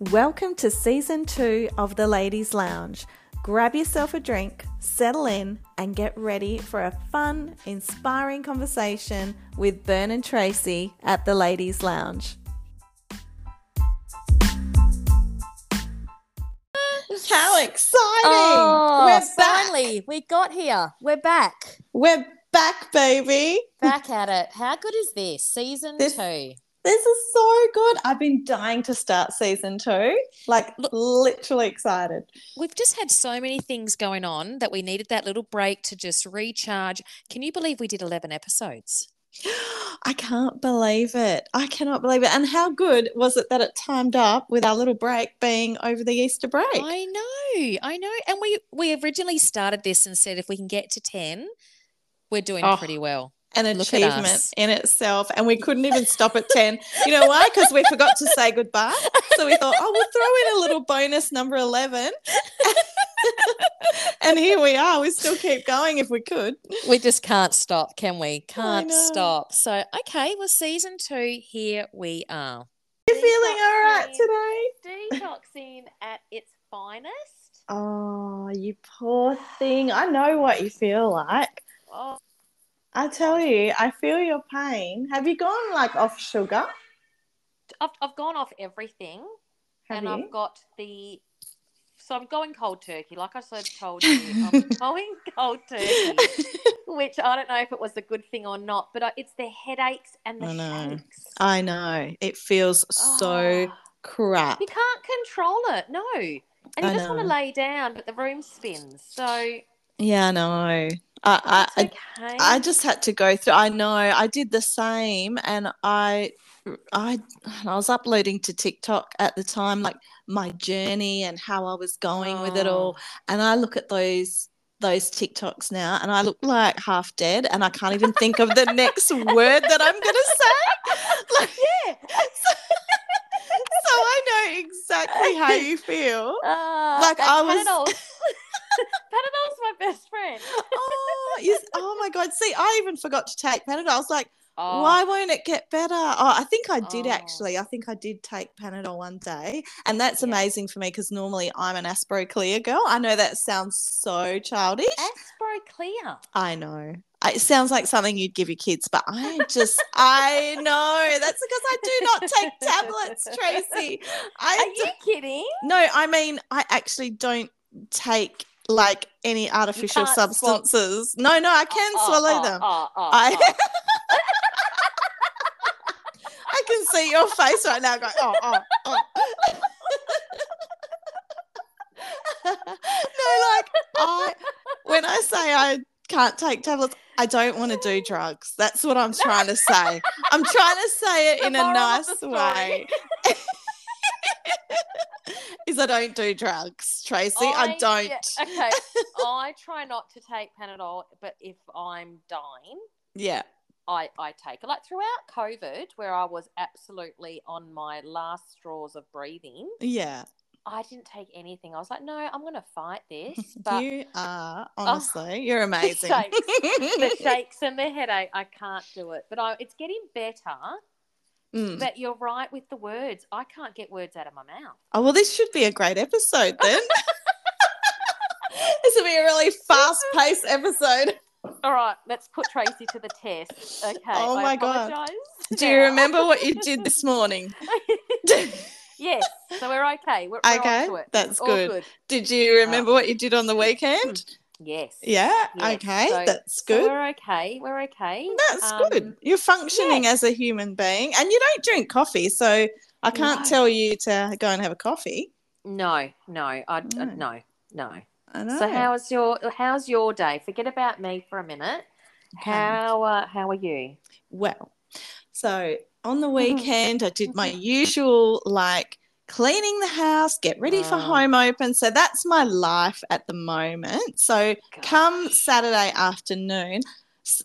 Welcome to season two of the Ladies Lounge. Grab yourself a drink, settle in, and get ready for a fun, inspiring conversation with Bern and Tracy at the Ladies Lounge. How exciting! Oh, We're back. finally, we got here. We're back. We're back, baby. Back at it. How good is this? Season This- two. This is so good. I've been dying to start season two. Like, Look- literally excited. We've just had so many things going on that we needed that little break to just recharge. Can you believe we did 11 episodes? I can't believe it. I cannot believe it. And how good was it that it timed up with our little break being over the Easter break? I know, I know. And we we originally started this and said if we can get to 10, we're doing Oh, pretty well. An Look achievement in itself. And we couldn't even stop at 10. You know why? Because we forgot to say goodbye. So we thought, oh, we'll throw in a little bonus number 11. and here we are. We still keep going if we could. We just can't stop, can we? Can't stop. So, okay, well, season two, here we are. You feeling all right today? detoxing at its finest. Oh, you poor thing. I know what you feel like. Oh, I tell you, I feel your pain. Have you gone like off sugar? I've, I've gone off everything, Have and you? I've got the. So I'm going cold turkey, like I said, told you. I'm going cold turkey, which I don't know if it was a good thing or not, but I, it's the headaches and the I know. shakes. I know. It feels so Oh, crap. you can't control it, no. And you I just want to lay down, but the room spins. So Yeah, I know. I, I, I, okay. I just had to go through. I know. I did the same, and I, I, I was uploading to TikTok at the time, like my journey and how I was going with it all. Oh. And I look at those those TikToks now, and I look like half dead, and I can't even think of the next word that I'm gonna say. Like, Yeah. so I know exactly how you feel. Uh, Like, I was- Panadol's, my best friend. Oh, yes. oh my god! See, I even forgot to take Panadol. I was like, Oh, why won't it get better? Oh, I think I did Oh. actually. I think I did take Panadol one day, and that's Yeah. amazing for me because normally I'm an Aspro Clear girl. I know that sounds so childish. Aspro Clear. I know. It sounds like something you'd give your kids, but I just, I know. That's because I do not take tablets, Tracy. I Are you kidding? No, I mean, I actually don't take like any artificial substances. No, no, I can Oh, swallow oh, them. oh, I. I can see your face right now going, oh, oh, oh. no, like I when I say I can't take tablets, I don't want to do drugs. That's what I'm trying to say. I'm trying to say it The in a nice way. Is I don't do drugs, Tracy. I, don't. yeah, okay, I try not to take Panadol, but if I'm dying, Yeah. I, I take it. Like throughout COVID, where I was absolutely on my last straws of breathing, Yeah. I didn't take anything. I was like, no, I'm going to fight this. But you are oh, honestly, you're amazing. shakes. the shakes and the headache, I can't do it. But I, it's getting better. Mm. But you're right with the words. I can't get words out of my mouth. Oh well, this should be a great episode then. this will be a really fast-paced episode. All right, let's put Tracy to the test. Okay. Oh my God. Do you remember what you did this morning? yes. So we're okay. We're, we're Okay, that's All good. Did you remember what you did on the weekend? Yes. Yeah. Yes. Okay, So- that's So good. we're okay. We're okay. That's Um, good. You're functioning yeah. as a human being, and you don't drink coffee, so I can't No. tell you to go and have a coffee. No, no, I uh, No. no, no. I know. So how's your how's your day? Forget about me for a minute. Okay. How uh, how are you? Well, so on the weekend, I did my usual like cleaning the house, get ready for Oh. home open. So that's my life at the moment. So come Saturday afternoon,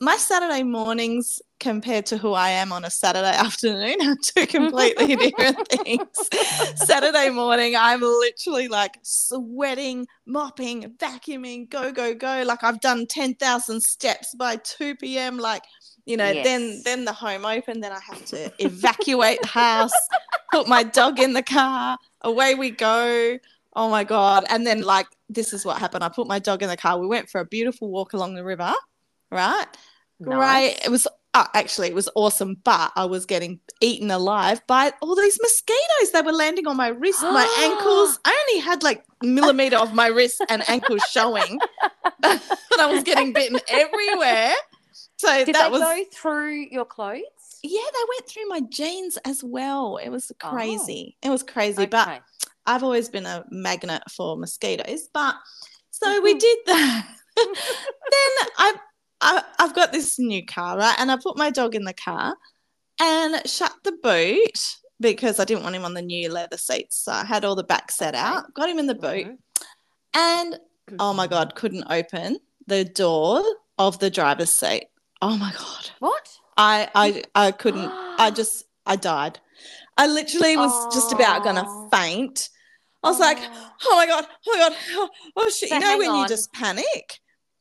my Saturday mornings compared to who I am on a Saturday afternoon are two completely different things. Saturday morning, I'm literally like sweating, mopping, vacuuming, go, go, go. Like I've done 10,000 steps by 2 p.m. Like, you know, then Yes. then the home open, then I have to evacuate the house. put my dog in the car, away we go. Oh my God. And then, like, this is what happened. I put my dog in the car. We went for a beautiful walk along the river, right? Nice. Right. It was uh, actually it was awesome, but I was getting eaten alive by all these mosquitoes. They were landing on my wrist, my ankles. I only had like millimeter of my wrist and ankles showing, but I was getting bitten everywhere. So Did that they was go through your clothes? yeah, they went through my jeans as well. It was crazy. It was crazy, but I've always been a magnet for mosquitoes. But so we did that. then I, I I've got this new car, right? And I put my dog in the car and shut the boot because I didn't want him on the new leather seats. So I had all the back set Okay. out, got him in the boot, Mhm. and oh my god, couldn't open the door of the driver's seat. Oh my god. What? I I I couldn't. I just I died. I literally was just about gonna Oh. faint. I was like, Oh. oh my god, oh my god, oh, oh shit! So you know when you just panic?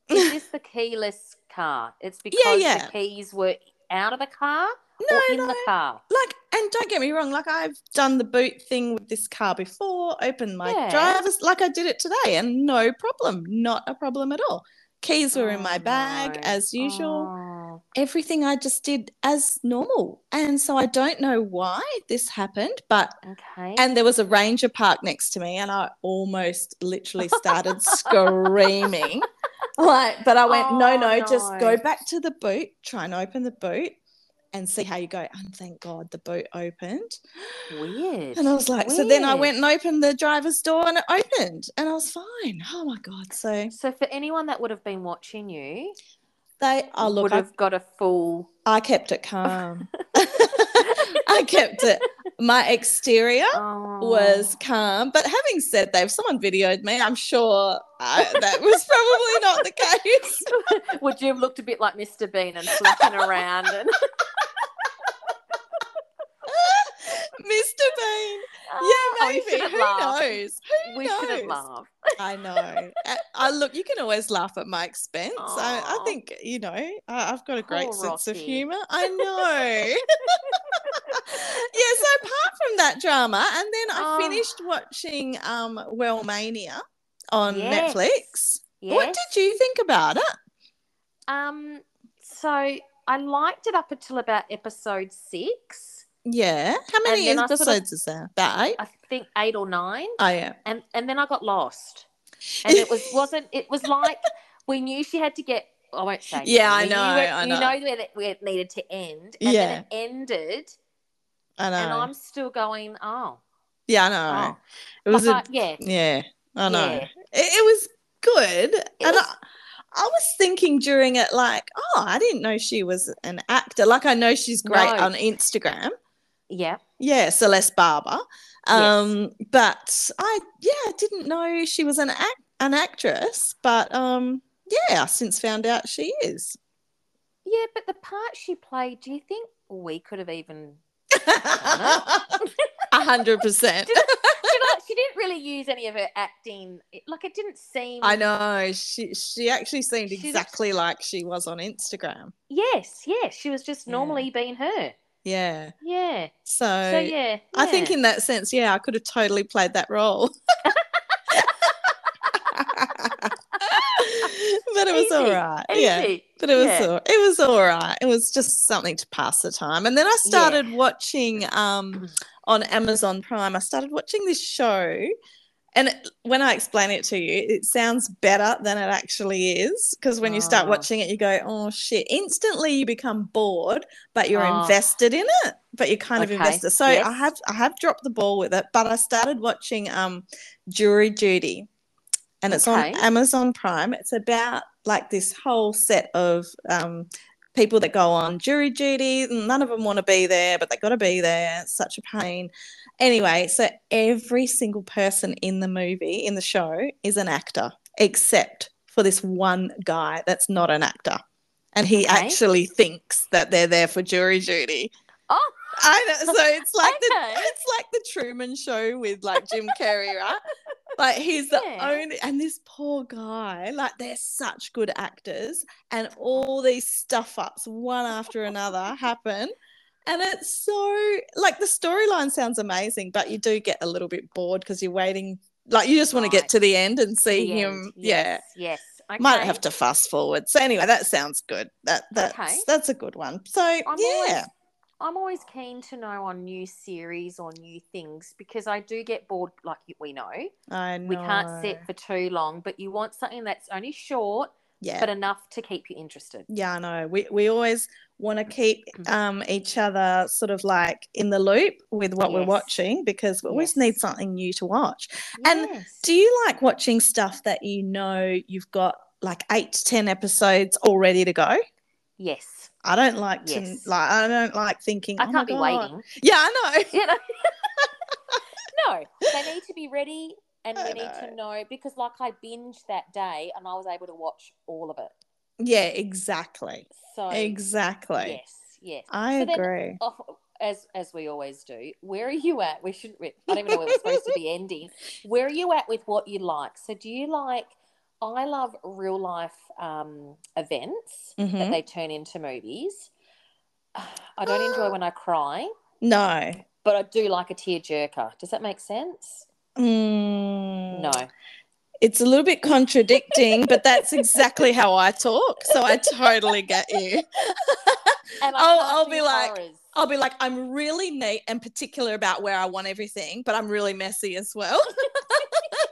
Is this the keyless car? It's because yeah. the keys were out of the car No, in no. the car. Like, and don't get me wrong, like I've done the boot thing with this car before, opened my Yeah. driver's, like I did it today, and no problem, not a problem at all. Keys were in oh my Oh, bag no. as usual. Oh. Everything I just did as normal, and so I don't know why this happened, but Okay. and there was a ranger park next to me and i almost literally started screaming like but i went no Oh, no just go back to the boot try and open the boot and see how you go and thank god the boot opened Weird. and i was like so then i went and opened the driver's door and it opened and i was fine oh my god so So for anyone that would have been watching you, they oh look would I, have got a full. I kept it calm i kept it my exterior was Oh. calm. But having said that, if someone videoed me, I'm sure I, that was probably not the case. Would you have looked a bit like Mr. Bean and flapping around? And Mr. Bean. Oh, Yeah, maybe. should have Who laughed. knows? Who We knows? should have laughed. I know. I, I look. You can always laugh at my expense. I, I think you know. I, I've got a great Poor sense of humour. I know. yeah. So apart from that drama, and then I Oh. finished watching um Wellmania on Yes. Netflix. Yes. What did you think about it? Um. So I liked it up until about episode six. Yeah. How many I sort of- episodes is there? About eight? I think eight or nine, Oh yeah. and and then I got lost, and it was wasn't. It was like we knew she had to get. I won't say. Yeah, I know, it- I You know. know where, it, where it needed to end, and Yeah. then it ended, I know. and I'm still going. Oh, yeah, I know. oh. It was Like, a, I- yeah, yeah, I know. Yeah. It, it was good. and was- I, I was thinking during it like, oh, I didn't know she was an actor. Like I know she's great No. on Instagram. Yeah. Yeah, Celeste Barber. Yes. Um, but I yeah, I didn't know she was an act an actress, but um yeah, I've since found out she is. Yeah, but the part she played, do you think we could have even? A hundred percent. She, didn't really use any of her acting. Like it didn't seem. I know. She she actually seemed exactly like she was on Instagram. Yes, yes, she was just Yeah. normally being her. Yeah. Yeah. So, So yeah, I think in that sense, yeah, I could have totally played that role. but it was Easy, all right. Yeah. But it was Yeah. all, it was all right. It was just something to pass the time. And then I started watching um on Amazon Prime. I started watching this show. And when I explain it to you, it sounds better than it actually is. Because when you start Oh. watching it, you go, oh shit. Instantly you become bored, but you're Oh. invested in it. But you're kind of Okay, invested. So yes. I have I have dropped the ball with it, but I started watching um Jury Duty. And it's Okay. on Amazon Prime. It's about like this whole set of um people that go on jury duty. None of them want to be there, but they got to be there. It's such a pain. Anyway, so every single person in the movie, in the show, is an actor, except for this one guy that's not an actor. And he Okay. actually thinks that they're there for jury duty. Oh, I know. So it's like Okay. the it's like the Truman Show with like Jim Carrey, right? Like he's the Yeah. only, and this poor guy, like they're such good actors, and all these stuff ups one after another happen. And it's so like the storyline sounds amazing, but you do get a little bit bored because you're waiting. Like you just want to get to the end and see The him. end. Yeah, Yes. Yes. Okay. might have to fast forward. So anyway, that sounds good. That that's Okay. that's a good one. So I'm yeah, always, I'm always keen to know on new series or new things because I do get bored, like we know. I know We can't sit for too long, but you want something that's only short Yeah, but enough to keep you interested. yeah, I know. We we always want to keep Mm-hmm. um each other sort of like in the loop with what we're watching because we always Yes. need something new to watch. And Do you like watching stuff that you know you've got like eight to ten episodes all ready to go? yes. I don't like to Yes. like I don't like thinking. I "Oh can't be God." waiting. Yeah, I know. You know? no, they need to be ready and we need to know. because, like, I binged that day and I was able to watch all of it. Yeah, exactly. So, Exactly. yes, yes. I So then- agree. Oh, as as we always do, where are you at? We shouldn't. I don't even know where we're supposed to be ending. Where are you at with what you like? So, do you like? I love real life um, events that Mhm. they turn into movies. I don't enjoy when I cry, No. but I do like a tearjerker. Does that make sense? Mm, No. It's a little bit contradicting, but that's exactly how I talk. So I totally get you. And I'll- I'll be like, horrors. I'll be like, I'm really neat and particular about where I want everything, but I'm really messy as well.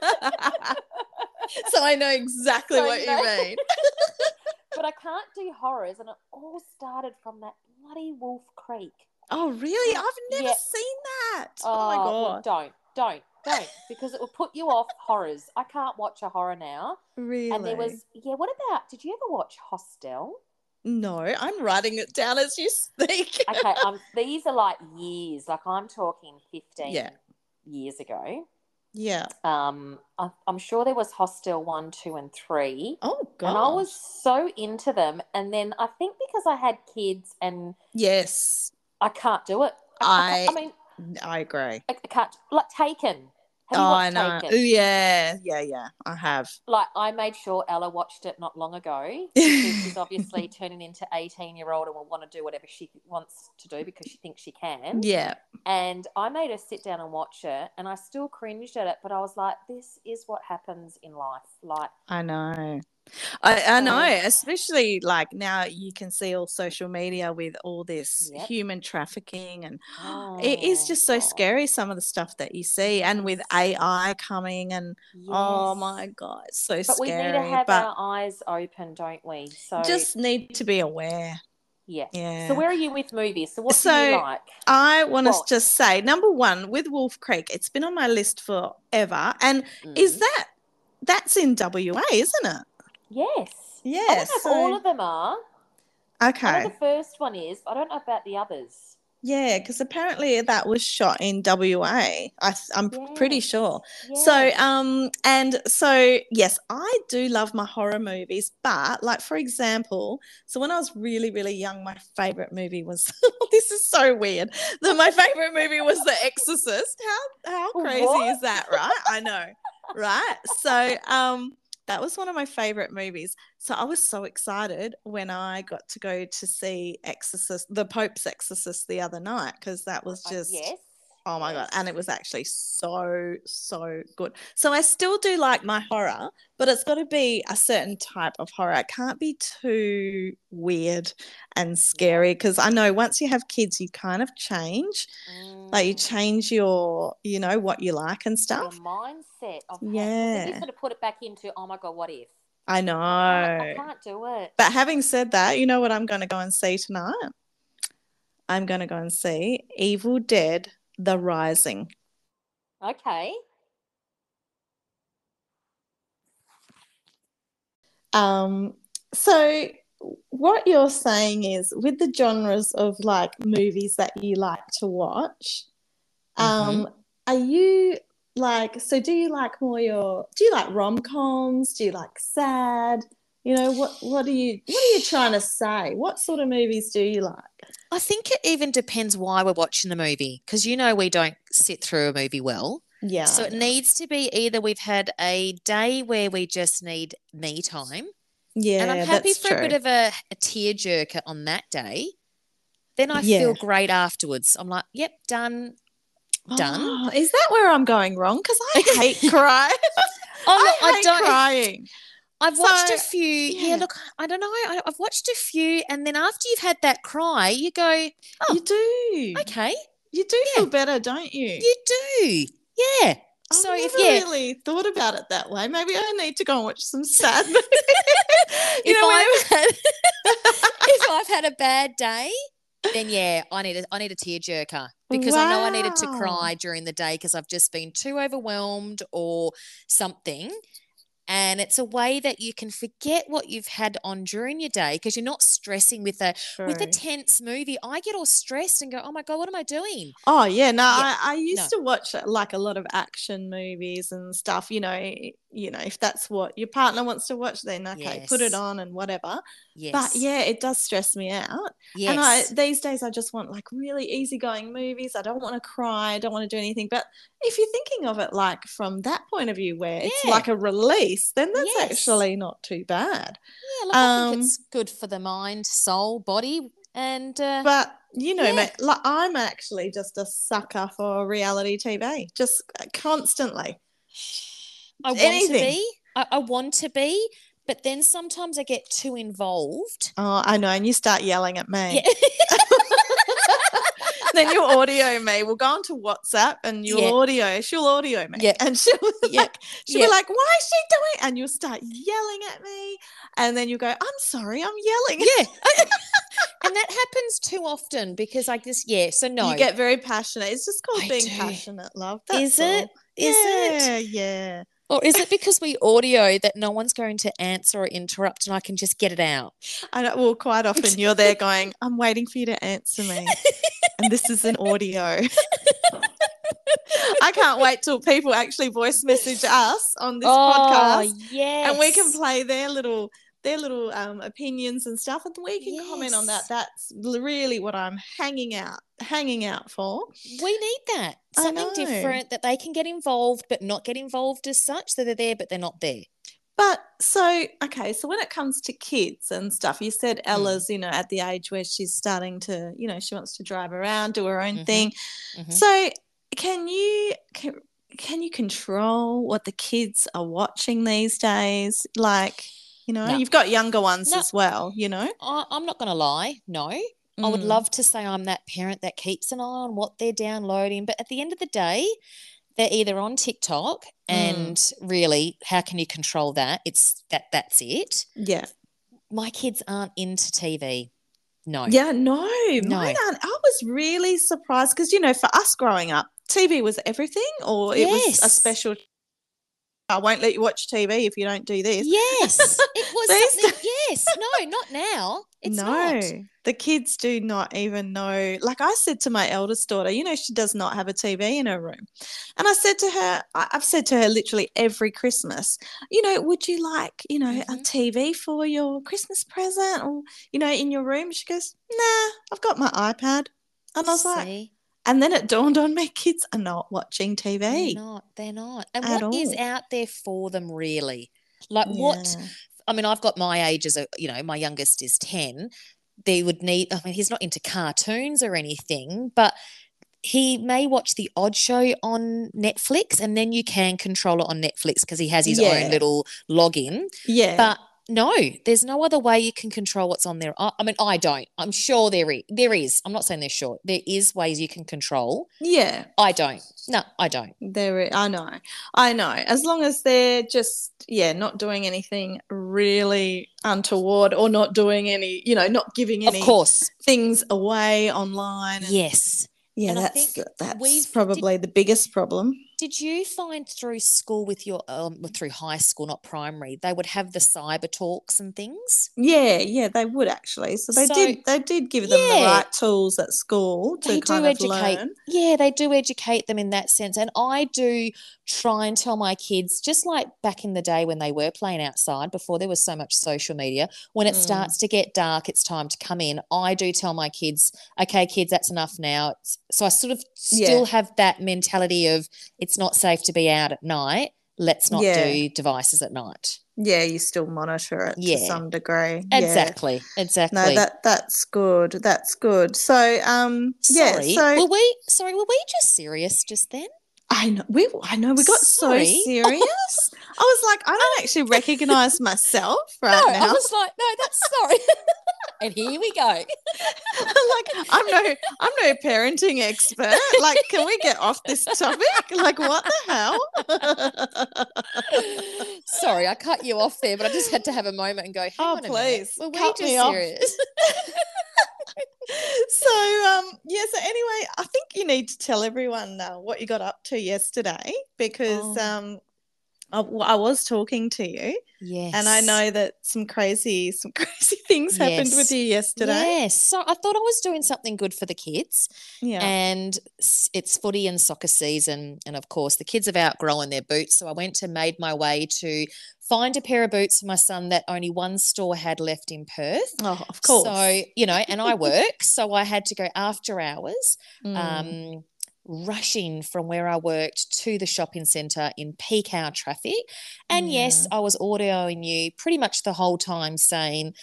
so I know exactly So what you mean. but I can't do horrors, and it all started from that bloody Wolf Creek. Oh, really? I've never Yeah. seen that. Oh, my well, god. don't, don't, don't, because it will put you off horrors. I can't watch a horror now. Really? And there was, yeah. What about? Did you ever watch Hostel? No, I'm writing it down as you speak. Okay, um, these are like years. Like I'm talking fifteen Yeah. years ago. yeah. Um, I, I'm sure there was Hostel one, two, and three. Oh god. And I was so into them. And then I think because I had kids and Yes, I can't do it. I- I, mean, I agree. I can't. Like Taken. Have you oh, I know. Taken? Oh, yeah, yeah, yeah. I have. Like I made sure Ella watched it not long ago she's obviously turning into 18 year old and will want to do whatever she wants to do because she thinks she can. Yeah. And I made her sit down and watch it, and I still cringed at it, but I was like, this is what happens in life. Like, I know. I, I know, especially like now you can see all social media with all this Yep. human trafficking and it is oh, just so scary some of the stuff that you see and with AI coming and oh my god, it's so scary. But we need to have but our eyes open, don't we? So, just need to be aware. yeah. Yeah. So, where are you with movies? So, what do you like? I want to just say number one with Wolf Creek, it's been on my list forever. And is Mm. that that's in WA, isn't it? Yes. Yes. I Yeah. don't know if so- all of them are. Okay. the first one is. I don't know about the others. Yeah, because apparently that was shot in WA. I, I'm p- pretty Yes. sure. So, um, and so yes, I do love my horror movies, but like for example, so when I was really, really young, my favorite movie was this is so weird. The, my favorite movie was The Exorcist. How how crazy What? is that, right? I know, right? So, um, that was one of my favorite movies. So I was so excited when I got to go to see Exorcist, the Pope's Exorcist the other night, because that was Uh, just yes. Oh my god, and it was actually so so good. So I still do like my horror, but it's got to be a certain type of horror. It can't be too weird and scary because I know once you have kids, you kind of change. Like you Mm. change your, you know, what you like and Your stuff. mindset of yeah. You sort of put it back into oh my god, what if? I I can't, I know. can't do it. But having said that, you know what I'm going to go and see tonight? I'm going to go and see Evil Dead: The Rising. Okay. Um, so what you're saying is with the genres of like movies that you like to watch, um, are you like so do you like more your do you like rom-coms? Do you like sad? You know, what what are you what are you trying to say? What sort of movies do you like? I think it even depends why we're watching the movie because you know we don't sit through a movie well. Yeah. So it needs to be either we've had a day where we just need me time, yeah, and I'm happy for a bit of a, a tear jerker on that day. then I Yeah. feel great afterwards. I'm like, yep, done. Done. Oh, is that where I'm going wrong? Because I hate crying. Oh, I, I, hate don't. crying. I've watched a few. Yeah. yeah. look, I don't know. I, I've watched a few, and then after you've had that cry, you go, Oh, You do. okay, You do feel better, don't you? you do, yeah. I've So if never yeah, really thought about it that way. Maybe I need to go and watch some sad if know, I've had if I've had a bad day, then yeah, I need a I need a tearjerker because I know I needed to cry during the day because I've just been too overwhelmed or something. And it's a way that you can forget what you've had on during your day because you're not stressing with a with a tense movie. I get all stressed and go, "Oh my god, what am I doing?" Oh yeah, no, Yeah, I, I used no. to watch like a lot of action movies and stuff. You know, you know, if that's what your partner wants to watch, then okay, put it on and whatever. Yes, But yeah, it does stress me out. yes, And I these days I just want like really easygoing movies. I don't want to cry. I don't want to do anything. But if you're thinking of it like from that point of view, where it's like a release, then that's Yes. actually not too bad. yeah. I um, think it's good for the mind, soul, body, and uh, But you know, Yeah. mate, like I'm actually just a sucker for reality TV, just constantly. I want anything. to be. I, I want to be, but then sometimes I get too involved. Oh, I know, and you start yelling at me. Yeah. then you audio me. We'll go onto WhatsApp and you'll Yeah. audio. She'll audio me, Yeah. and she'll Yeah. like she'll be like, "Why is she doing?" And you'll start yelling at me, and then you go, "I'm sorry, I'm yelling." yeah. and that happens too often because I just yeah. So no, You get very passionate. It's just called I being do. passionate, love. is That's all. it? Is it? yeah, Yeah. Or is it because we audio that no one's going to answer or interrupt and I can just get it out? I know. Well, quite often you're there going, "I'm waiting for you to answer me," and this is an audio. I can't wait till people actually voice message us on this oh, podcast, yes. and we can play their little their little um, opinions and stuff, and we can comment on that. That's really what I'm hanging out hanging out for. We need that. Something different that they can get involved but not get involved as such. So they're there but they're not there. But so okay, so when it comes to kids and stuff, you said Mm. Ella's, you know, at the age where she's starting to, you know, she wants to drive around, do her own Mhm. thing. Mhm. So can you can, can you control what the kids are watching these days? Like, you know, No. you've got younger ones No. as well, you know. I, I'm not going to lie. No. I would Mm. love to say I'm that parent that keeps an eye on what they're downloading. But at the end of the day, they're either on TikTok Mm. and really, how can you control that? It's that that's it. Yeah. My kids aren't into TV. No. Yeah, no, No. mine aren't. I was really surprised because you know, for us growing up, TV was everything, or it was a special. I won't let you watch TV if you don't do this. Yes. It was something. Yes. No, not now. It's no, not. the kids do not even know. Like I said to my eldest daughter, you know, she does not have a TV in her room. And I said to her, I've said to her literally every Christmas, you know, would you like, you know, a Mhm. TV for your Christmas present or, you know, in your room? She goes, nah, I've got my iPad. And I was like, See? And then it dawned on me, kids are not watching They're TV. not. They're not. And At what is all. out there for them really? Like what I mean, I've got my age as a, you know, my youngest is 10. They would need, I mean, he's not into cartoons or anything, but he may watch the odd show on Netflix and then you can control it on Netflix because he has his Yeah. own little login. Yeah. But no, there's no other way you can control what's on there. I, I mean, I don't. I'm sure there is. There is. I'm not saying there's sure. There is ways you can control. yeah. I don't. No, I don't. There, i- I know, I know. As long as they're just, yeah, not doing anything really untoward or not doing any, you know, not giving any Of course. things away online. and- Yes. yeah, and I that's think that's did- probably the biggest problem. Did you find through school with your um through high school, not primary, they would have the cyber talks and things? Yeah, yeah, they would actually. So they So- did, they did give them the right tools at school to They kind do of educate. learn. Yeah, they do educate them in that sense. And I do try and tell my kids, just like back in the day when they were playing outside before there was so much social media, when it Mm. starts to get dark, it's time to come in. I do tell my kids, okay, kids, that's enough now. So I sort of Yeah. still have that mentality of it's not safe to be out at night. let's not Yeah. do devices at night. Yeah, you still monitor it to some degree. Yeah. Exactly. Exactly. No, that that's good. That's good. So, um, yeah. So were we sorry, were we just serious just then? I know we. I know we got so serious. I was like, I don't actually recognize myself right no, now. I was like, no, that's sorry. and here we go. like, I'm no, I'm no parenting expert. Like, can we get off this topic? Like, what the hell? Sorry, I cut you off there, but I just had to have a moment and go, hang Oh, on please, minute. Were we cut just me off. serious? So um yeah so anyway i think you need to tell everyone uh, what you got up to yesterday because Oh. um I, I was talking to you yes. and i know that some crazy some crazy things happened with you yesterday Yes. So I thought I was doing something good for the kids. yeah And it's footy and soccer season. And of course, the kids have outgrown their boots. So I went and made my way to find a pair of boots for my son that only one store had left in Perth. oh of course So, you know, and I work. so I had to go after hours. Mm. um, rushing from where I worked to the shopping centre in peak hour traffic. And yes, I was audioing you pretty much the whole time saying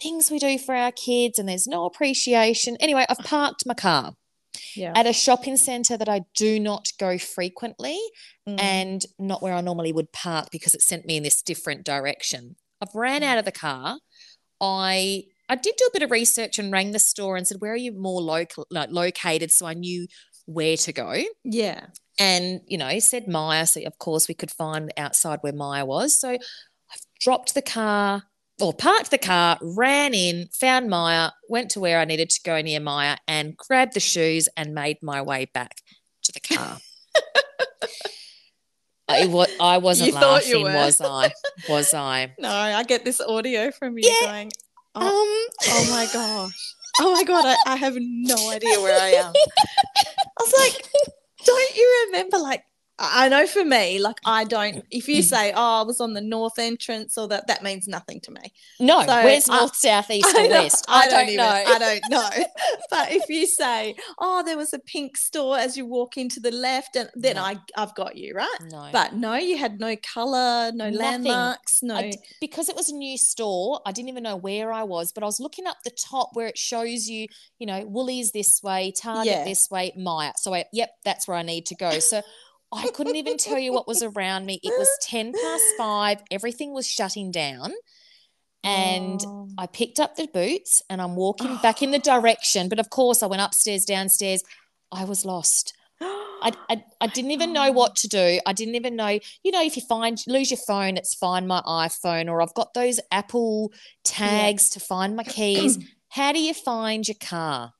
things we do for our kids and there's no appreciation. Anyway, I've parked my car yeah at a shopping centre that I do not go frequently Mm. and not where I normally would park because it sent me in this different direction. I've ran out of the car. I I did do a bit of research and rang the store and said, "Where are you more local like located?" So I knew where to go. yeah And you know, said Myer. So of course we could find outside where Myer was. So I've dropped the car or parked the car, ran in, found Myer, went to where I needed to go near Myer, and grabbed the shoes and made my way back to the car. I, wa- I wasn't You thought you laughing, was I? Was I? no i get this audio from you Yeah. going oh, Um, oh my gosh oh my god I, I have no idea where i am. I was like don't you remember like I I know for me, like I don't. Mm. If you say, "Oh, I was on the north entrance," or that, that means nothing to me. no, So, where's I- north, south, east, I or west? I, don't, even- know. I don't know. but if you say, "Oh, there was a pink store as you walk into the left," and then No. I, I've got you right. no. But no, you had no color, no Nothing. landmarks, no. I because it was a new store, I didn't even know where I was, but I was looking up the top where it shows you, you know, Woolies this way, Target Yeah. this way, Myer. So, I, yep, that's where I need to go. So, I couldn't even tell you what was around me. It was 10 past five, everything was shutting down. And Oh. I picked up the boots and I'm walking back in the direction. But of course, I went upstairs, downstairs. I was lost. I, I, I didn't even know what to do. I didn't even know, you know, if you find lose your phone, it's find my iPhone, or I've got those Apple tags to find my keys. How do you find your car?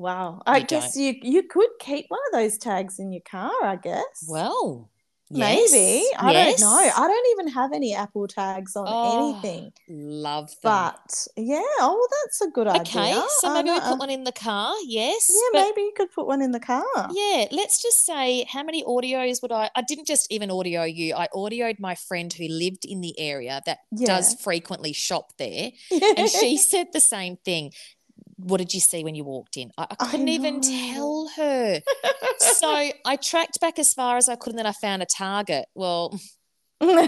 Wow. I You guess you you could keep one of those tags in your car. I guess. Well, maybe yes, I don't know. I don't even have any Apple tags on Oh, anything. Love them. But yeah, oh, well, that's a good okay, idea. Okay, so maybe we put one in the car. Yes. Yeah, maybe you could put one in the car. Yeah, let's just say how many audios would I? I didn't just even audio you. I audioed my friend who lived in the area that does frequently shop there. and she said the same thing. What did you see when you walked in? I, I I couldn't even tell her. so I tracked back as far as I could, and then I found a Target. Well, and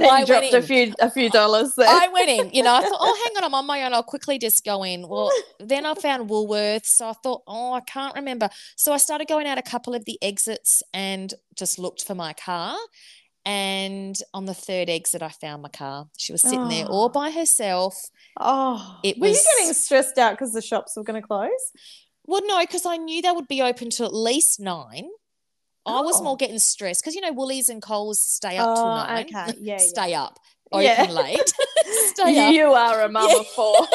then I dropped a few a few dollars there. I went in. You know, I thought, oh, hang on, I'm on my own. I'll quickly just go in. Well, then I found Woolworths. So I thought, oh, I can't remember. So I started going out a couple of the exits and just looked for my car. And on the third exit, I found my car. She was sitting there all Oh. by herself. oh, It were was- you getting stressed out because the shops were going to close? Well, no, because I knew they would be open till at least nine. I was Oh. more getting stressed because you know Woolies and Coles stay up till Oh, nine. okay. Yeah, yeah. stay up, open Yeah. late, stay up. You are a mum Yeah. of four.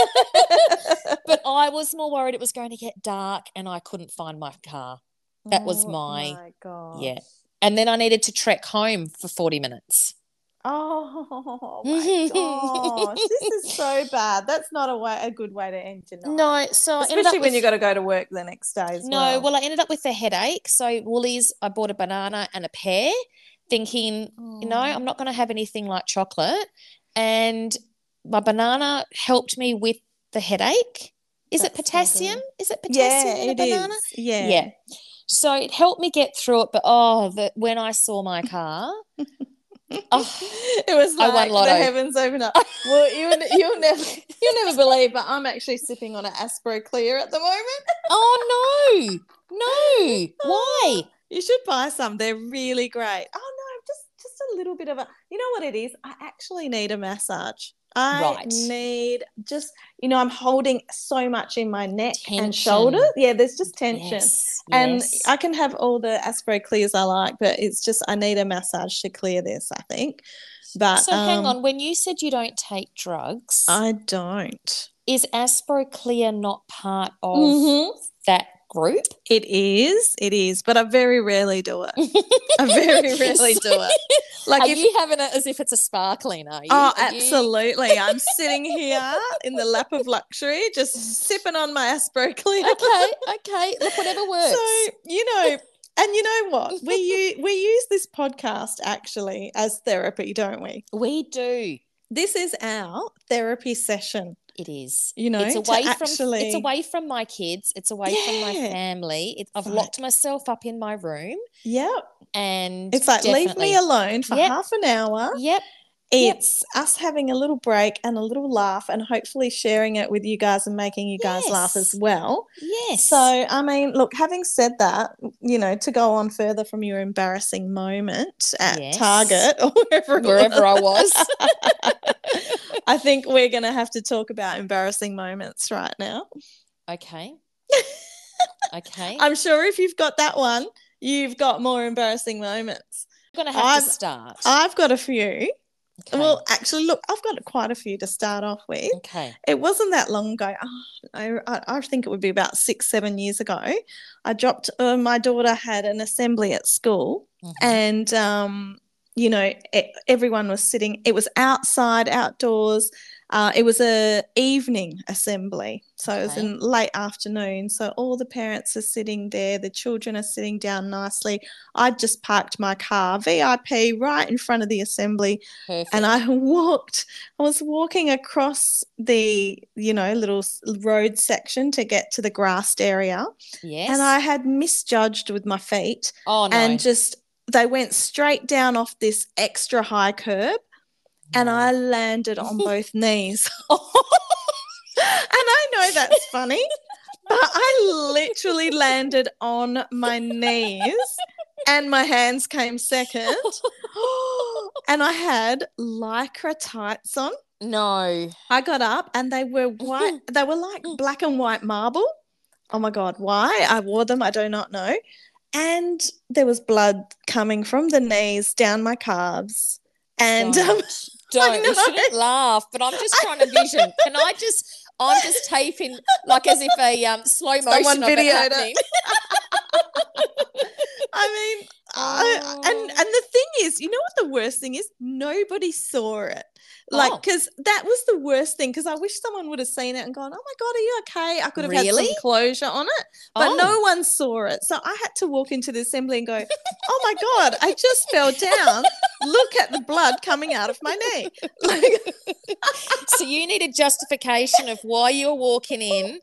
But I was more worried it was going to get dark and I couldn't find my car. That was Oh my- God. yeah. And then I needed to trek home for 40 minutes. Oh my gosh, this is so bad. That's not a way, a good way to end your night. No, so especially when you with- got to go to work the next day as No, well. well, I ended up with a headache. So Woolies, I bought a banana and a pear, thinking, you know, Oh. I'm not going to have anything like chocolate. And my banana helped me with the headache. Is it That's so potassium? Is it yeah, potassium in a it banana? is. Yeah, Yeah. So it helped me get through it. But oh, the, when I saw my car, oh, it was like the heavens open up. Well, you you'll never you'll never believe, but I'm actually sipping on an Aspro Clear at the moment. oh no, no, why? You should buy some. They're really great. Oh no, just just a little bit of a. You know what it is? I actually need a massage. I Right. need just you know I'm holding so much in my neck and Tension. shoulder. Yeah, there's just tension. Yes, And yes. I can have all the Aspro clears I like, but it's just I need a massage to clear this. I think. But so hang um, on. When you said you don't take drugs, I don't. is Aspro Clear not part of Mhm. that group? It is, it is, but I very rarely do it. I very rarely do it. Like Are if you having it as if it's a sparkling? Are you? Oh, Are you- absolutely. I'm sitting here in the lap of luxury, just sipping on my Aspro Clear. Okay, okay. Look, whatever works. So, you know, and you know what? We use, we use this podcast actually as therapy, don't we? we do. This is our therapy session. It is. You know, it's away from actually- it's away from my kids. It's away from my family. It, I've Right. locked myself up in my room, Yep. and It's like leave me alone for Yep. half an hour. Yep. Yep. It's us having a little break and a little laugh and hopefully sharing it with you guys and making you guys laugh as well. Yes. So, I mean, look, having said that, you know, to go on further from your embarrassing moment at Yes. Target or wherever, wherever I was. I think we're going to have to talk about embarrassing moments right now. okay. Okay. I'm sure if you've got that one, you've got more embarrassing moments. I'm gonna have I've- to start. I've got a few. okay. Well, actually, look, I've got quite a few to start off with. okay. It wasn't that long ago. Oh, I, I, I think it would be about six, seven years ago. I dropped, uh, my daughter had an assembly at school, Mhm. and, um, you know, e- everyone was sitting, it was outside, outdoors. Uh, it was a evening assembly, so it was in late afternoon. So all the parents are sitting there, the children are sitting down nicely. I just parked my car VIP right in front of the assembly, Perfect. and I walked. I was walking across the, you know, little road section to get to the grassed area, yes. and I had misjudged with my feet, oh no. and just they went straight down off this extra high curb, and I landed on both knees. and I know that's funny, but I literally landed on my knees, and my hands came second. and I had lycra tights on. no. I got up and they were white, they were like black and white marble. Oh my God, why? I wore them, I do not know. And there was blood coming from the knees down my calves. And um, Don't. I Don't. We know. shouldn't laugh, but I'm just trying to vision. Can I just? I'm just taping like as if a um, slow motion Someone of it it. happening. I mean, I, and and the thing is, you know what the worst thing is? Nobody saw it. Like, Oh. because that was the worst thing. Because I wish someone would have seen it and gone, "Oh my god, are you okay?" I could have had some closure on it, but Oh. no one saw it. So I had to walk into the assembly and go, "Oh my god, I just fell down. Look at the blood coming out of my knee." Like, So you need a justification of why you're walking in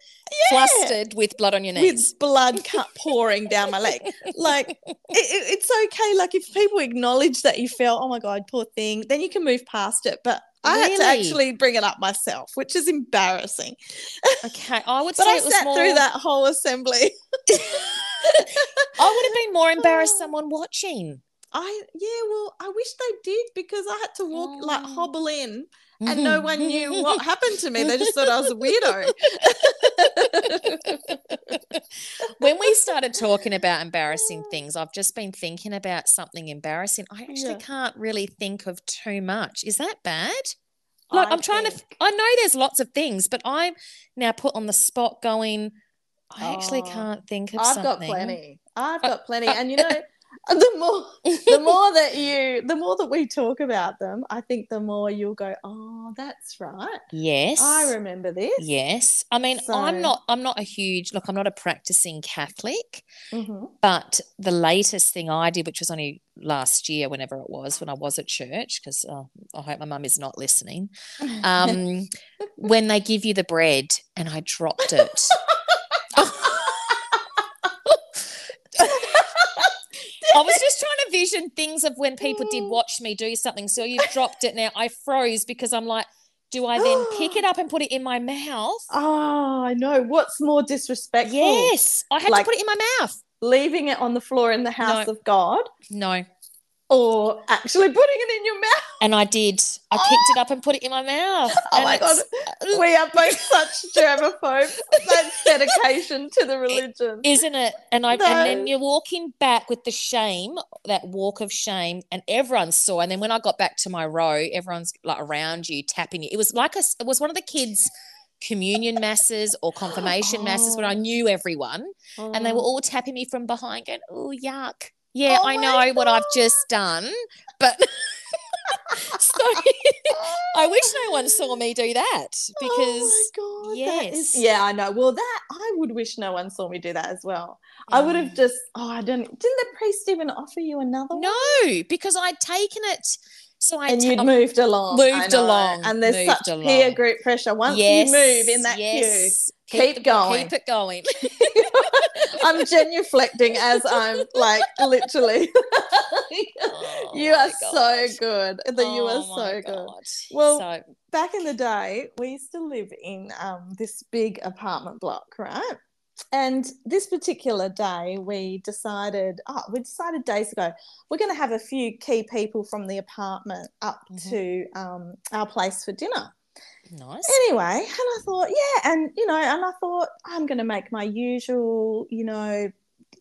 flustered with blood on your knees. with blood cut pouring down my leg. Like it, it- it's okay. Like if people acknowledge that you felt, oh my god, poor thing, then you can move past it. But I had to actually bring it up myself, which is embarrassing. Okay, I would But say I it was sat more. through that whole assembly. I would have been more embarrassed someone watching. I yeah, well, I wish they did because I had to walk like Oh. hobble in, and no one knew what happened to me. They just thought I was a weirdo. when we started talking about embarrassing things, I've just been thinking about something embarrassing. I actually Yeah. can't really think of too much. Is that bad? Like I I'm trying to. I know there's lots of things, but I'm now put on the spot. Going, I actually Oh, can't think of I've something. got plenty. I've got plenty, and you know, the more the more that you, the more that we talk about them, I think the more you'll go, oh, that's right. Yes. I remember this. Yes. I mean, I'm not. I'm not a huge. Look, I'm not a practicing Catholic. Mhm. But the latest thing I did, which was only last year, whenever it was, when I was at church, because oh, I hope my mum is not listening, um, when they give you the bread and I dropped it. I was just trying to vision things of when people did watch me do something. So you've dropped it now. I froze because I'm like, do I then pick it up and put it in my mouth? Oh, I know. What's more disrespectful? Yes, I had Like- to put it in my mouth. Leaving it on the floor in the house No. of God No, or actually putting it in your mouth? and I did. I picked it up and put it in my mouth. Oh my God. Uh, we are both such germaphobes. That's dedication to the religion. Isn't it? And I No. and then you're walking back with the shame, that walk of shame, and everyone saw. And then when I got back to my row, everyone's like around you, tapping you. It was like a, it was one of the kids' communion masses or confirmation masses when I Oh. knew everyone, and they were Oh. all tapping me from behind, going, "Oh yuck." Yeah, Oh I know what I've just done, but so I wish no one saw me do that because oh my God, is- yes. yeah, I know. Well, that I would wish no one saw me do that as well. I would have just, oh, I don't. Didn't the priest even offer you another one? No, because I'd taken it. So I and you'd moved along. Moved along, and there's such peer group pressure. Once yes, you move in that yes. Keep the- going. Keep it going. I'm genuflecting as I'm like literally. Oh you are so God. good. The you are Oh so good. Well, so back in the day, we used to live in um, this big apartment block, right? And this particular day, we decided, oh, we decided days ago, we're going to have a few key people from the apartment up Mhm. to um, our place for dinner. nice. Anyway, and I thought, yeah, and you know, and I thought I'm going to make my usual, you know,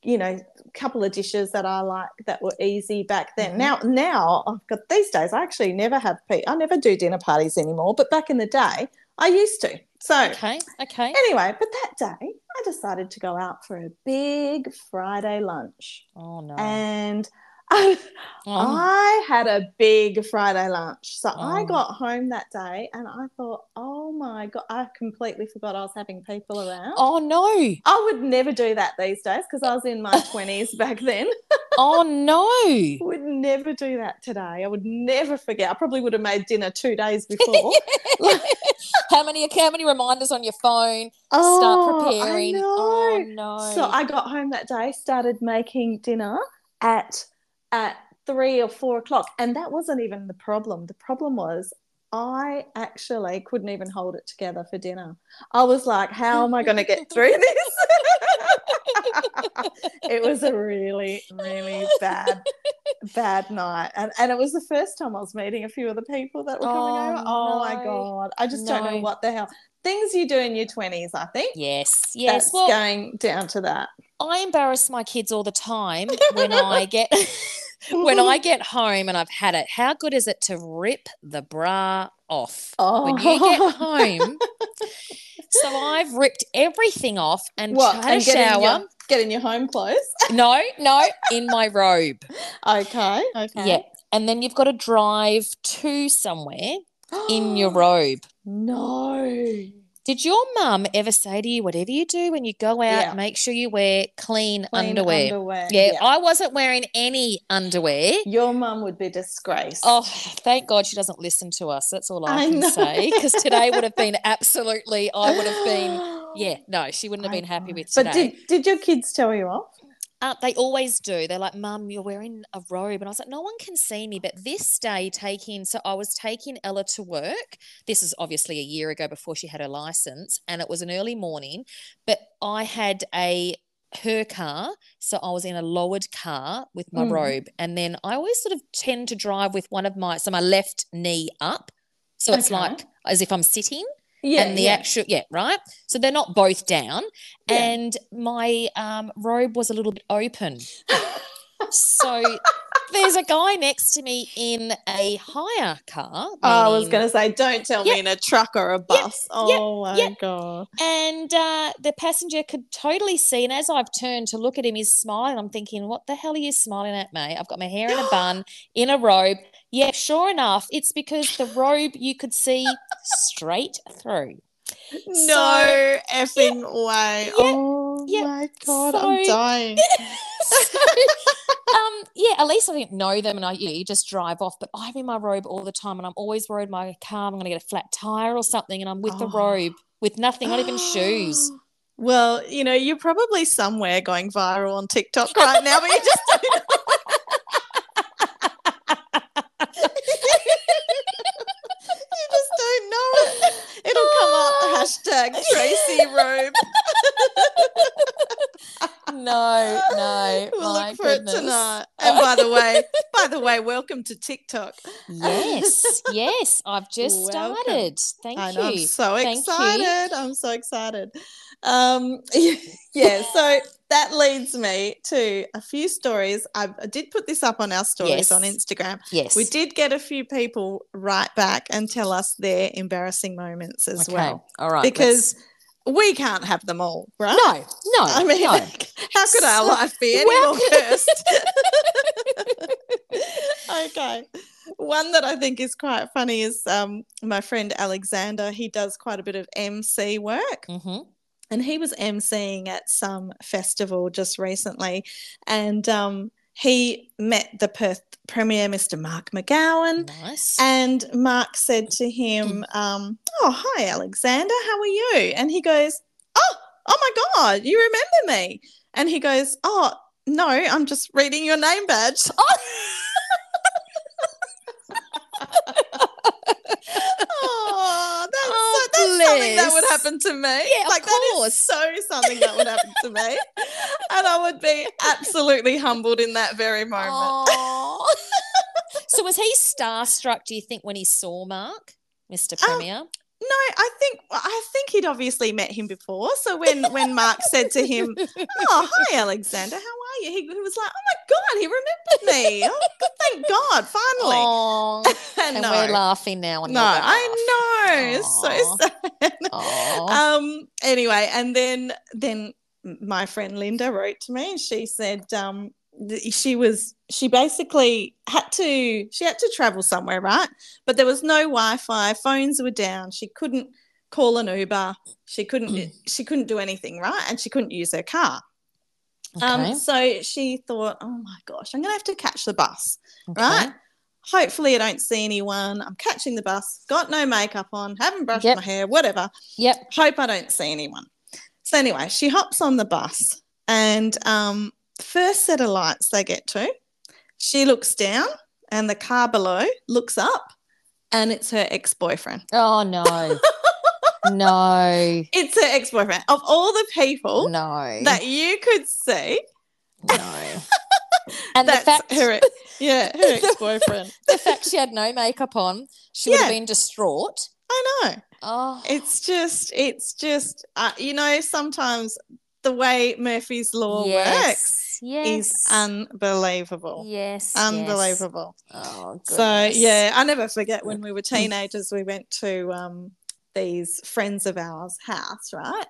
you know, couple of dishes that I like that were easy back then. Mhm. Now, now I've got these days. I actually never have. Pe- I never do dinner parties anymore. But back in the day, I used to. So Okay. Okay. anyway, but that day I decided to go out for a big Friday lunch, Oh no. and I, Oh. I had a big Friday lunch. So I Oh. got home that day and I thought, oh my God, I completely forgot I was having people around. Oh no. I would never do that these days because I was in my 20s back then. Oh no. I would never do that today. I would never forget. I probably would have made dinner two days before. How many how many reminders on your phone? Oh, Start I preparing. Oh, know. Oh no. So I got home that day, started making dinner at at three or four o'clock, and that wasn't even the problem. The problem was I actually couldn't even hold it together for dinner. I was like, "How am I going to get through this?" it was a really, really bad, bad night, and and it was the first time I was meeting a few of the people that were coming Oh, over. Oh, oh my god, I just don't know what the hell things you do in your twenties. I think yes. Yes. that's Well, going down to that. I embarrass my kids all the time when I get when I get home and I've had it. How good is it to rip the bra off oh. when you get oh. home? So I've ripped everything off and what had a and get in, your, get in your home clothes? No, no, in my robe. okay, okay. Yeah. And then you've got to drive to somewhere in your robe. No. Did your mum ever say to you, whatever you do when you go out, Yeah. make sure you wear clean, Clean underwear? underwear. Yeah, I wasn't wearing any underwear. Your mum would be disgraced. Oh, thank God she doesn't listen to us. That's all I, I can know. say. Because today would have been absolutely, I would have been, yeah, no, she wouldn't have been happy oh with today. But did, did your kids tell you off? Uh, they always do. They're like, Mum, you're wearing a robe. And I was like, No one can see me. But this day, taking, so I was taking Ella to work. This is obviously a year ago before she had her license. And it was an early morning. But I had a, her car. So I was in a lowered car with my Mm. robe. And then I always sort of tend to drive with one of my, so my left knee up. So it's Okay. like as if I'm sitting Yeah. and the yeah. actual yeah right so they're not both down Yeah. and my um, robe was a little bit open so there's a guy next to me in a hire car Oh, I was going to say, don't tell me in a truck or a bus. oh my yeah. god. and uh, the passenger could totally see and as i've turned to look at him he's smiling i'm thinking what the hell are you smiling at mate i've got my hair in a bun in a robe yeah sure enough it's because the robe you could see straight through No effing way. yeah, oh yeah. my god, I'm dying. so, um, yeah, at least I didn't know them, and I you, know, you just drive off. But I'm in my robe all the time, and I'm always worried my car I'm going to get a flat tire or something, and I'm with the Oh. robe with nothing, not even shoes. Well, you know, you're probably somewhere going viral on TikTok right now, but you just don't know. you just don't know it. It'll come up hashtag Tracy Robe. no, no. We'll look for goodness. it tonight. And by the way, by the way, welcome to TikTok. Yes, yes. I've just Welcome. started. Thank I you. know, I'm so Thank you. excited. I'm so excited. Um, yeah, so that leads me to a few stories. I, I did put this up on our stories Yes. on Instagram. Yes. We did get a few people right back and tell us their embarrassing moments as Okay. well, All right. because we can't have them all, right? no, no. I mean, no. how could our life be any Well- more cursed? okay. One that I think is quite funny is um, my friend Alexander. He does quite a bit of MC work hmm and he was emceeing at some festival just recently and um, he met the Perth Premier, Mr. Mark McGowan. Nice. And Mark said to him, um, Oh, hi, Alexander, how are you? And he goes, Oh, oh my God, you remember me? And he goes, Oh, no, I'm just reading your name badge. Oh, that's, Oh, so, that's something that would happen to me. Yeah, like that course. is so something that would happen to me, and I would be absolutely humbled in that very moment. So was he starstruck, do you think, when he saw Mark, Mr. Um, Premier? No, I think I think he'd obviously met him before. So when when Mark said to him, "Oh, hi, Alexander, how are you?" He, he was like, "Oh my God, he remembered me! Oh, good, thank God, finally." And no, we're laughing now. No, I know, it's so sad. Um anyway and then then my friend linda wrote to me and she said um she was she basically had to she had to travel somewhere right but there was no wi-fi phones were down she couldn't call an uber she couldn't she couldn't do anything right and she couldn't use her car Okay. um so she thought oh my gosh i'm gonna have to catch the bus okay. right hopefully i don't see anyone i'm catching the bus got no makeup on haven't brushed Yep. my hair whatever Yep. hope I don't see anyone. So anyway, she hops on the bus and um first set of lights they get to, she looks down and the car below looks up and it's her ex-boyfriend. Oh no. no. It's her ex-boyfriend. Of all the people No. that you could see, no. And the fact her yeah, her ex-boyfriend. the fact she had no makeup on, she would have been distraught. I know. Oh. It's just it's just uh, you know sometimes the way Murphy's law works yes. Yes. is unbelievable. yes. yes. Unbelievable. Oh, So yeah, I never forget when we were teenagers, we went to um, these friends of ours' house, right?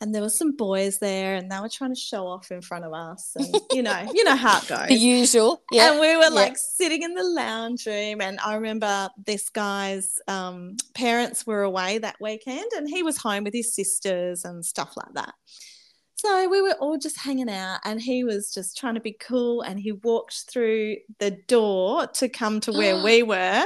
And there were some boys there, and they were trying to show off in front of us, and you know, you know how it goes. The usual. Yeah. And we were yeah. like sitting in the lounge room, and I remember this guy's um, parents were away that weekend, and he was home with his sisters and stuff like that. So we were all just hanging out, and he was just trying to be cool. And he walked through the door to come to where we were,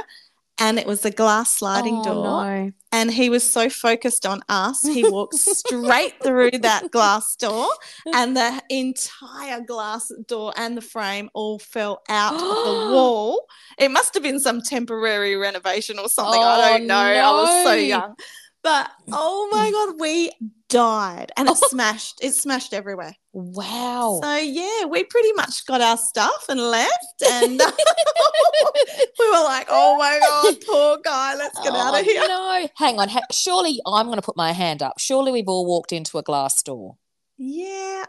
and it was a glass sliding Oh, door. no. And he was so focused on us, he walked straight through that glass door, and the entire glass door and the frame all fell out of the wall. It must have been some temporary renovation or something. I Oh, don't know. I was so young. But oh my mm. god, we died and it smashed. It smashed everywhere. Wow. So yeah, we pretty much got our stuff and left, and we were like, "Oh my god, poor guy, let's get out Oh, of here." No, hang on. Ha- surely I'm going to put my hand up. Surely we've all walked into a glass door. Yeah,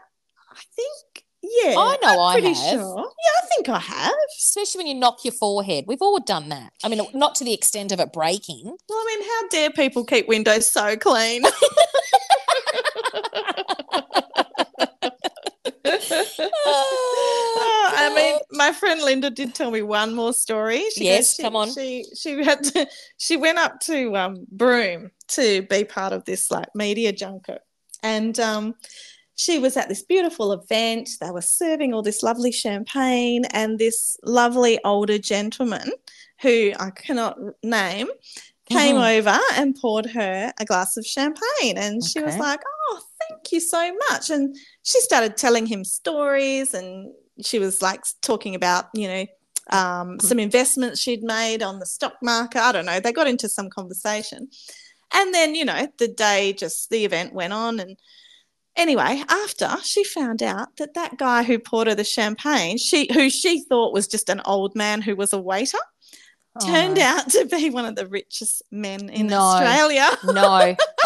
I think. Yeah, I know I'm I pretty have. sure. Yeah, I think I have. Especially when you knock your forehead. We've all done that. I mean, not to the extent of it breaking. Well, I mean, how dare people keep windows so clean? Oh, I mean, my friend Linda did tell me one more story. She Yes, she, come on. She she had to, she went up to um, Broome to be part of this like media junket, and um, she was at this beautiful event. They were serving all this lovely champagne, and this lovely older gentleman who I cannot name came Mhm. over and poured her a glass of champagne, and she was like, "Oh, thank you so much. And she started telling him stories and she was like talking about, you know, um, some investments she'd made on the stock market. I don't know. They got into some conversation. And then, you know, the day just the event went on. And anyway, after she found out that that guy who poured her the champagne, she who she thought was just an old man who was a waiter, Oh, turned out to be one of the richest men in No. Australia. No.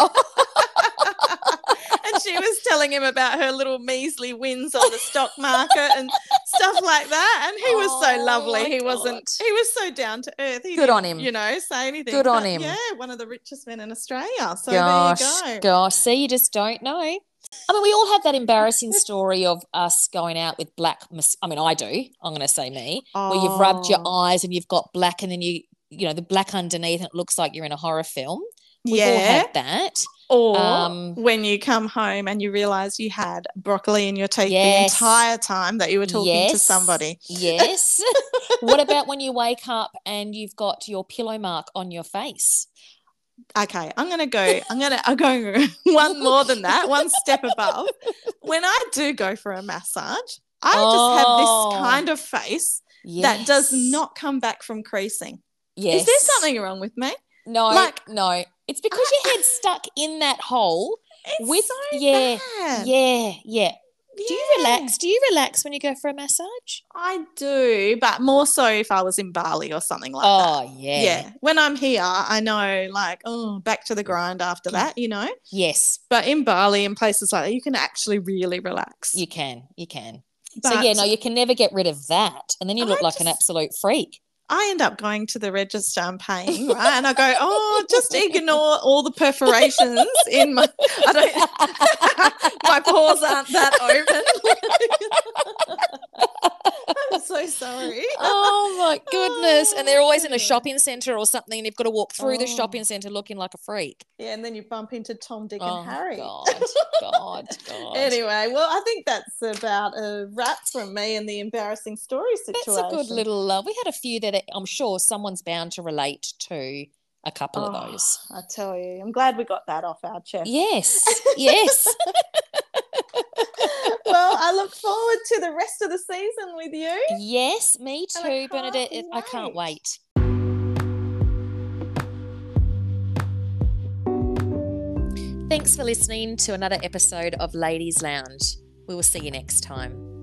and she was telling him about her little measly wins on the stock market and stuff like that. And he was so Oh lovely. He wasn't. God. He was so down to earth. He Good on him. You know, say anything. Good on him. Yeah, one of the richest men in Australia. So gosh, there you go. gosh. See, you just don't know. I mean, we all have that embarrassing story of us going out with black. Mas- I mean, I do. I'm going to say me, where you've rubbed your Oh. eyes and you've got black, and then you, you know, the black underneath, and it looks like you're in a horror film. We've all Yeah. had that. Or Um, when you come home and you realize you had broccoli in your teeth Yes. the entire time that you were talking to somebody. Yes. what about when you wake up and you've got your pillow mark on your face? Okay, I'm gonna go. I'm gonna. I'm going one more than that, one step above. When I do go for a massage, I just have Oh. this kind of face that does not come back from creasing. Yes. Is there something wrong with me? No, like- no. It's because your head's stuck in that hole. It's With- so yeah, bad. Yeah, yeah. Do you relax? Do you relax when you go for a massage? I do, but more so if I was in Bali or something like oh, that. Oh, yeah. Yeah. When I'm here, I know, like, oh, back to the grind after that, you know. Yes, But in Bali and places like that, you can actually really relax. you can. You can. so But yeah, no, you can never get rid of that, and then you I look like an absolute freak. I end up going to the register and paying, right? And I go, oh, just ignore all the perforations in my. I don't. my pores aren't that open. I'm so sorry. oh my goodness! And they're always in a Oh. shopping centre or something, and you've got to walk through the Oh. shopping centre looking like a freak. Yeah, and then you bump into Tom, Dick, Oh and Harry. God, God, God. Anyway, well, I think that's about a wrap from me and the embarrassing story situation. That's a good little. Uh, we had a few that I'm sure someone's bound to relate to a couple Oh, of those. I tell you, I'm glad we got that off our chest. Yes, yes. Well, I look forward to the rest of the season with you. Yes, me too, I Bernadette. It- I can't wait. wait. Thanks for listening to another episode of Ladies Lounge. We will see you next time.